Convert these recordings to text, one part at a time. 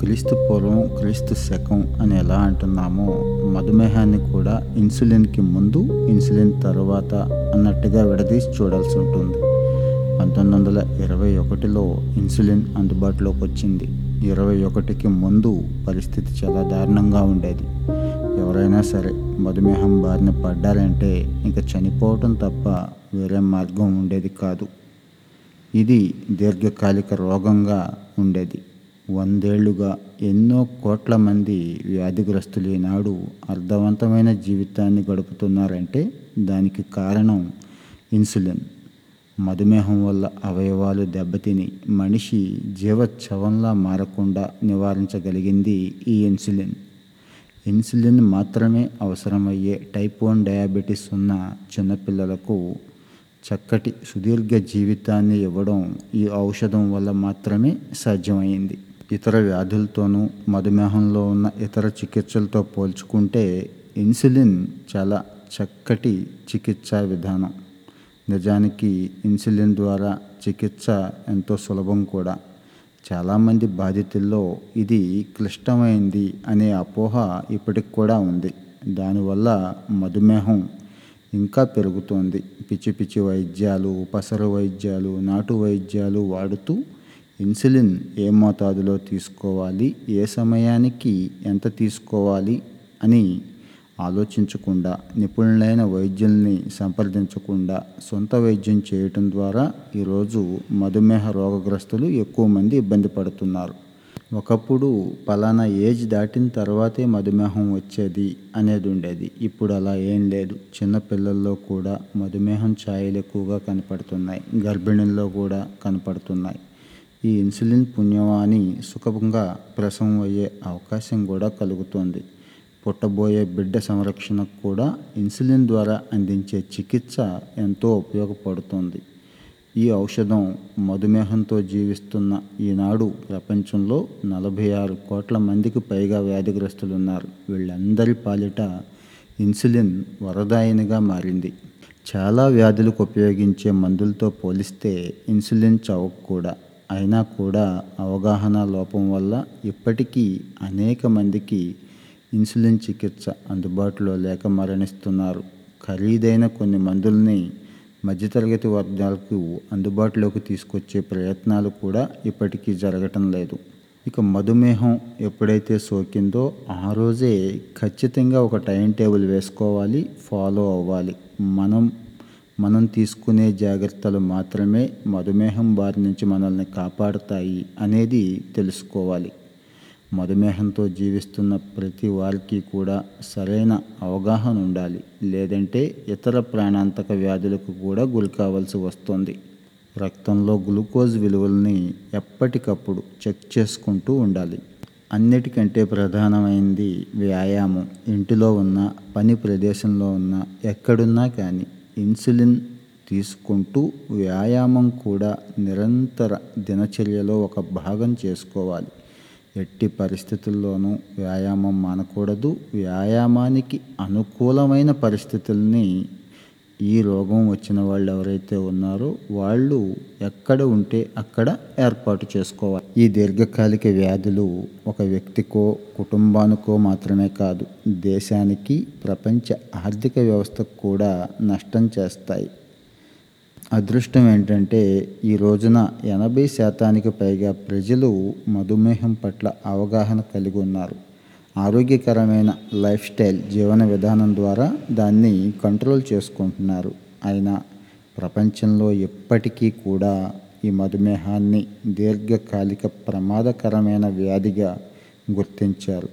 క్రీస్తు పూర్వం క్రీస్తు శకం అని ఎలా అంటున్నామో మధుమేహాన్ని కూడా ఇన్సులిన్కి ముందు ఇన్సులిన్ తర్వాత అన్నట్టుగా విడదీసి చూడాల్సి ఉంటుంది. పంతొమ్మిది వందల ఇరవై ఒకటిలో ఇన్సులిన్ అందుబాటులోకి వచ్చింది. ఇరవై ఒకటికి ముందు పరిస్థితి చాలా దారుణంగా ఉండేది. ఎవరైనా సరే మధుమేహం బారిన పడ్డారంటే ఇంకా చనిపోవటం తప్ప వేరే మార్గం ఉండేది కాదు. ఇది దీర్ఘకాలిక రోగంగా ఉండేది. వందేళ్ళుగా ఎన్నో కోట్ల మంది వ్యాధిగ్రస్తులు ఈనాడు అర్థవంతమైన జీవితాన్ని గడుపుతున్నారంటే దానికి కారణం ఇన్సులిన్. మధుమేహం వల్ల అవయవాలు దెబ్బతిని మనిషి జీవచ్ఛవంలా మారకుండా నివారించగలిగింది ఈ ఇన్సులిన్. ఇన్సులిన్ మాత్రమే అవసరమయ్యే టైప్ వన్ డయాబెటీస్ ఉన్న చిన్నపిల్లలకు చక్కటి సుదీర్ఘ జీవితాన్ని ఇవ్వడం ఈ ఔషధం వల్ల మాత్రమే సాధ్యమైంది. ఇతర వ్యాధులతోనూ మధుమేహంలో ఉన్న ఇతర చికిత్సలతో పోల్చుకుంటే ఇన్సులిన్ చాలా చక్కటి చికిత్సా విధానం. నిజానికి ఇన్సులిన్ ద్వారా చికిత్స ఎంతో సులభం కూడా. చాలామంది బాధితుల్లో ఇది క్లిష్టమైంది అనే అపోహ ఇప్పటికి కూడా ఉంది. దానివల్ల మధుమేహం ఇంకా పెరుగుతోంది. పిచ్చి పిచ్చి వైద్యాలు పసరు వైద్యాలు నాటు వైద్యాలు వాడుతూ ఇన్సులిన్ ఏ మోతాదులో తీసుకోవాలి? ఏ సమయానికి ఎంత తీసుకోవాలి? అని ఆలోచించకుండా నిపుణులైన వైద్యుల్ని సంప్రదించకుండా సొంత వైద్యం చేయటం ద్వారా ఈరోజు మధుమేహ రోగగ్రస్తులు ఎక్కువ మంది ఇబ్బంది పడుతున్నారు. ఒకప్పుడు పలానా ఏజ్ దాటిన తర్వాతే మధుమేహం వచ్చేది అనేది ఉండేది. ఇప్పుడు అలా ఏం లేదు. చిన్నపిల్లల్లో కూడా మధుమేహం ఛాయలు ఎక్కువగా కనపడుతున్నాయి. గర్భిణుల్లో కూడా కనపడుతున్నాయి. ఈ ఇన్సులిన్ పుణ్యమాని సుఖంగా ప్రసవం అయ్యే అవకాశం కూడా కలుగుతుంది. పుట్టబోయే బిడ్డ సంరక్షణకు కూడా ఇన్సులిన్ ద్వారా అందించే చికిత్స ఎంతో ఉపయోగపడుతుంది. ఈ ఔషధం మధుమేహంతో జీవిస్తున్న ఈనాడు ప్రపంచంలో నలభై ఆరు కోట్ల మందికి పైగా వ్యాధిగ్రస్తులు ఉన్నారు వీళ్ళందరి పాలిట ఇన్సులిన్ వరదాయినిగా మారింది. చాలా వ్యాధులకు ఉపయోగించే మందులతో పోలిస్తే ఇన్సులిన్ చౌక్ కూడా. అయినా కూడా అవగాహన లోపం వల్ల ఇప్పటికీ అనేక మందికి ఇన్సులిన్ చికిత్స అందుబాటులో లేక మరణిస్తున్నారు. ఖరీదైన కొన్ని మందుల్ని మధ్యతరగతి వర్గాలకు అందుబాటులోకి తీసుకొచ్చే ప్రయత్నాలు కూడా ఇప్పటికీ జరగటం లేదు. ఇక మధుమేహం ఎప్పుడైతే సోకిందో ఆ రోజే ఖచ్చితంగా ఒక టైం టేబుల్ వేసుకోవాలి ఫాలో అవ్వాలి. మనం మనం తీసుకునే జాగ్రత్తలు మాత్రమే మధుమేహం బారి నుంచి మనల్ని కాపాడుతాయి అనేది తెలుసుకోవాలి. మధుమేహంతో జీవిస్తున్న ప్రతి వారికి కూడా సరైన అవగాహన ఉండాలి. లేదంటే ఇతర ప్రాణాంతక వ్యాధులకు కూడా గురి కావాల్సి వస్తుంది. రక్తంలో గ్లూకోజ్ విలువల్ని ఎప్పటికప్పుడు చెక్ చేసుకుంటూ ఉండాలి. అన్నిటికంటే ప్రధానమైనది వ్యాయామం. ఇంటిలో ఉన్న పని ప్రదేశంలో ఉన్న ఎక్కడున్నా కానీ ఇన్సులిన్ తీసుకుంటూ వ్యాయామం కూడా నిరంతర దినచర్యలో ఒక భాగం చేసుకోవాలి. ఎట్టి పరిస్థితుల్లోనూ వ్యాయామం మానకూడదు. వ్యాయామానికి అనుకూలమైన పరిస్థితుల్ని ఈ రోగం వచ్చిన వాళ్ళు ఎవరైతే ఉన్నారో వాళ్ళు ఎక్కడ ఉంటే అక్కడ ఏర్పాటు చేసుకోవాలి. ఈ దీర్ఘకాలిక వ్యాధులు ఒక వ్యక్తికో కుటుంబానికో మాత్రమే కాదు దేశానికి ప్రపంచ ఆర్థిక వ్యవస్థకు కూడా నష్టం చేస్తాయి. అదృష్టం ఏంటంటే ఈ రోజున ఎనభై శాతానికి పైగా ప్రజలు మధుమేహం పట్ల అవగాహన కలిగి ఉన్నారు. ఆరోగ్యకరమైన లైఫ్ స్టైల్ జీవన విధానం ద్వారా దాన్ని కంట్రోల్ చేసుకుంటున్నారు. అయినా ప్రపంచంలో ఎప్పటికీ కూడా ఈ మధుమేహాన్ని దీర్ఘకాలిక ప్రమాదకరమైన వ్యాధిగా గుర్తించారు.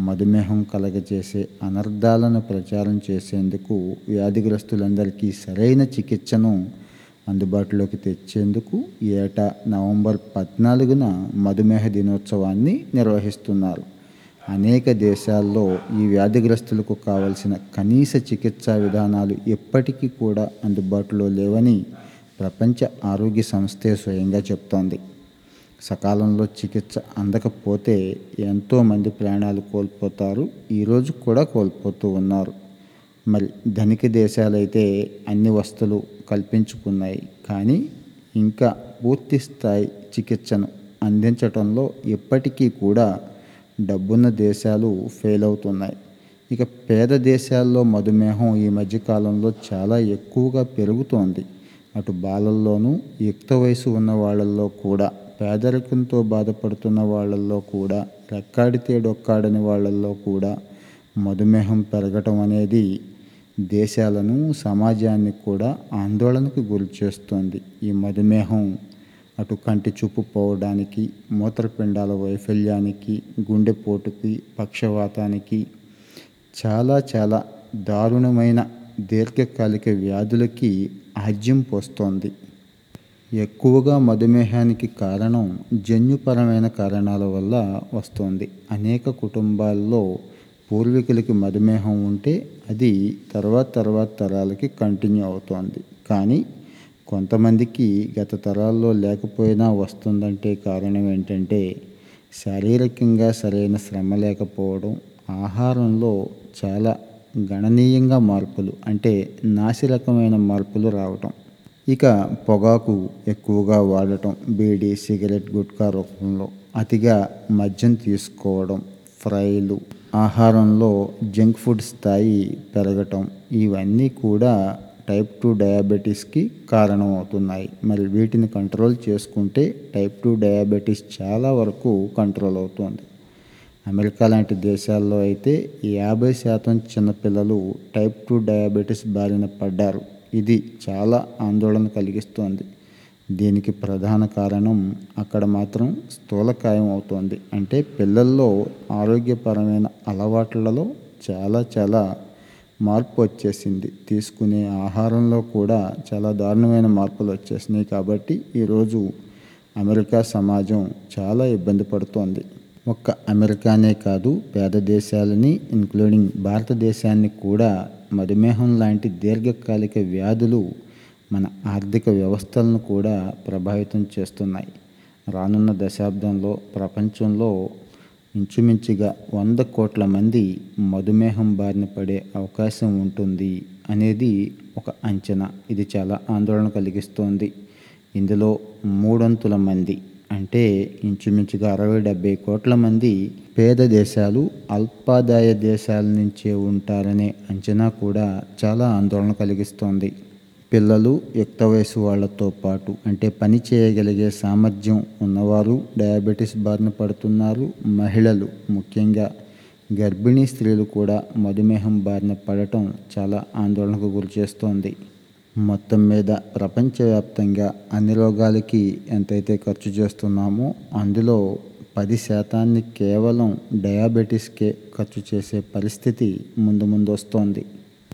మధుమేహం కలగజేసే అనర్థాలను ప్రచారం చేసేందుకు వ్యాధిగ్రస్తులందరికీ సరైన చికిత్సను అందుబాటులోకి తెచ్చేందుకు ఏటా నవంబర్ పద్నాలుగున మధుమేహ దినోత్సవాన్ని నిర్వహిస్తున్నారు. అనేక దేశాల్లో ఈ వ్యాధిగ్రస్తులకు కావలసిన కనీస చికిత్సా విధానాలు ఎప్పటికీ కూడా అందుబాటులో లేవని ప్రపంచ ఆరోగ్య సంస్థే స్వయంగా చెప్తోంది. సకాలంలో చికిత్స అందకపోతే ఎంతోమంది ప్రాణాలు కోల్పోతారు ఈరోజు కూడా కోల్పోతూ ఉన్నారు. మరి ధనిక దేశాలైతే అన్ని వస్తువులు కల్పించుకున్నాయి కానీ ఇంకా పూర్తి స్థాయి చికిత్సను అందించటంలో ఎప్పటికీ కూడా డబ్బున్న దేశాలు ఫెయిల్ అవుతున్నాయి. ఇక పేద దేశాల్లో మధుమేహం ఈ మధ్యకాలంలో చాలా ఎక్కువగా పెరుగుతోంది. అటు బాలల్లోనూ యుక్త వయసు ఉన్న వాళ్ళల్లో కూడా పేదరికంతో బాధపడుతున్న వాళ్ళల్లో కూడా రెక్కాడితే డొక్కాడని వాళ్ళల్లో కూడా మధుమేహం పెరగటం అనేది దేశాలను సమాజాన్ని కూడా ఆందోళనకు గురి చేస్తోంది ఈ మధుమేహం అటు కంటి చూపు పోవడానికి మూత్రపిండాల వైఫల్యానికి గుండెపోటుకి పక్షవాతానికి చాలా చాలా దారుణమైన దీర్ఘకాలిక వ్యాధులకి ఆజ్యం పోస్తోంది. ఎక్కువగా మధుమేహానికి కారణం జన్యుపరమైన కారణాల వల్ల వస్తుంది. అనేక కుటుంబాల్లో పూర్వీకులకి మధుమేహం ఉంటే అది తర్వాత తర్వాత తరాలకి కంటిన్యూ అవుతోంది. కానీ కొంతమందికి గత తరాల్లో లేకపోయినా వస్తుందంటే కారణం ఏంటంటే శారీరకంగా సరైన శ్రమ లేకపోవడం ఆహారంలో చాలా గణనీయంగా మార్పులు అంటే నాసిరకమైన మార్పులు రావటం. ఇక పొగాకు ఎక్కువగా వాడటం బీడీ సిగరెట్ గుట్కా రూపంలో అతిగా మద్యం తీసుకోవడం ఫ్రైలు ఆహారంలో జంక్ ఫుడ్ స్థాయి పెరగటం ఇవన్నీ కూడా టైప్ టూ డయాబెటీస్కి కారణం అవుతున్నాయి మరి వీటిని కంట్రోల్ చేసుకుంటే టైప్ టూ డయాబెటీస్ చాలా వరకు కంట్రోల్ అవుతుంది. అమెరికా లాంటి దేశాల్లో అయితే యాభై శాతం చిన్నపిల్లలు టైప్ టూ డయాబెటీస్ బారిన పడ్డారు. ఇది చాలా ఆందోళన కలిగిస్తోంది. దీనికి ప్రధాన కారణం అక్కడ మాత్రం స్థూలకాయం అవుతోంది. అంటే పిల్లల్లో ఆరోగ్యపరమైన అలవాట్లలో చాలా చాలా మార్పు వచ్చేసింది. తీసుకునే ఆహారంలో కూడా చాలా దారుణమైన మార్పులు వచ్చేసినాయి కాబట్టి ఈరోజు అమెరికా సమాజం చాలా ఇబ్బంది పడుతోంది. ఒక్క అమెరికానే కాదు పేద దేశాలని ఇంక్లూడింగ్ భారతదేశాన్ని కూడా మధుమేహం లాంటి దీర్ఘకాలిక వ్యాధులు మన ఆర్థిక వ్యవస్థలను కూడా ప్రభావితం చేస్తున్నాయి. రానున్న దశాబ్దంలో ప్రపంచంలో ఇంచుమించుగా వంద కోట్ల మంది మధుమేహం బారిన పడే అవకాశం ఉంటుంది అనేది ఒక అంచనా. ఇది చాలా ఆందోళన కలిగిస్తోంది. ఇందులో మూడొంతుల మంది అంటే ఇంచుమించుగా అరవై డెబ్బై కోట్ల మంది పేద దేశాలు అల్పాదాయ దేశాల నుంచే ఉంటారనే అంచనా కూడా చాలా ఆందోళన కలిగిస్తోంది. పిల్లలు యుక్త వయసు వాళ్ళతో పాటు అంటే పని చేయగలిగే సామర్థ్యం ఉన్నవారు డయాబెటీస్ బారిన పడుతున్నారు. మహిళలు ముఖ్యంగా గర్భిణీ స్త్రీలు కూడా మధుమేహం బారిన పడటం చాలా ఆందోళనకు గురిచేస్తోంది. మొత్తం మీద ప్రపంచవ్యాప్తంగా అన్ని రోగాలకి ఎంతైతే ఖర్చు చేస్తున్నామో అందులో పది శాతాన్ని కేవలం డయాబెటీస్కే ఖర్చు చేసే పరిస్థితి ముందు ముందు వస్తోంది.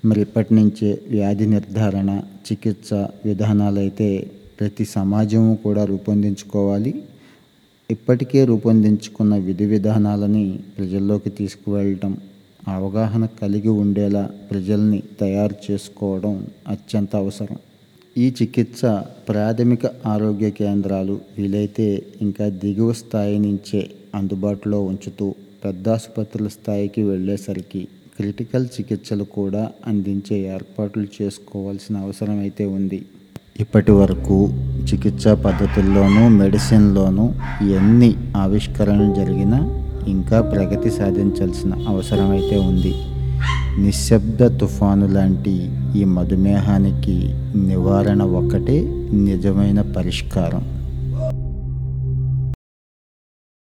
మరి ఇప్పటి నుంచే వ్యాధి నిర్ధారణ చికిత్స విధానాలు అయితే ప్రతి సమాజము కూడా రూపొందించుకోవాలి. ఇప్పటికే రూపొందించుకున్న విధి విధానాలని ప్రజల్లోకి తీసుకువెళ్ళటం అవగాహన కలిగి ఉండేలా ప్రజల్ని తయారు చేసుకోవడం అత్యంత అవసరం. ఈ చికిత్స ప్రాథమిక ఆరోగ్య కేంద్రాలు వీలైతే ఇంకా దిగువ స్థాయి నుంచే అందుబాటులో ఉంచుతూ పెద్ద ఆసుపత్రుల స్థాయికి వెళ్ళేసరికి క్రిటికల్ చికిత్సలు కూడా అందించే ఏర్పాట్లు చేసుకోవాల్సిన అవసరం అయితే ఉంది. ఇప్పటి వరకు చికిత్సా పద్ధతుల్లోనూ మెడిసిన్లోనూ ఎన్ని ఆవిష్కరణలు జరిగినా ఇంకా ప్రగతి సాధించాల్సిన అవసరం అయితే ఉంది. నిశ్శబ్ద తుఫాను లాంటి ఈ మధుమేహానికి నివారణ ఒక్కటే నిజమైన పరిష్కారం.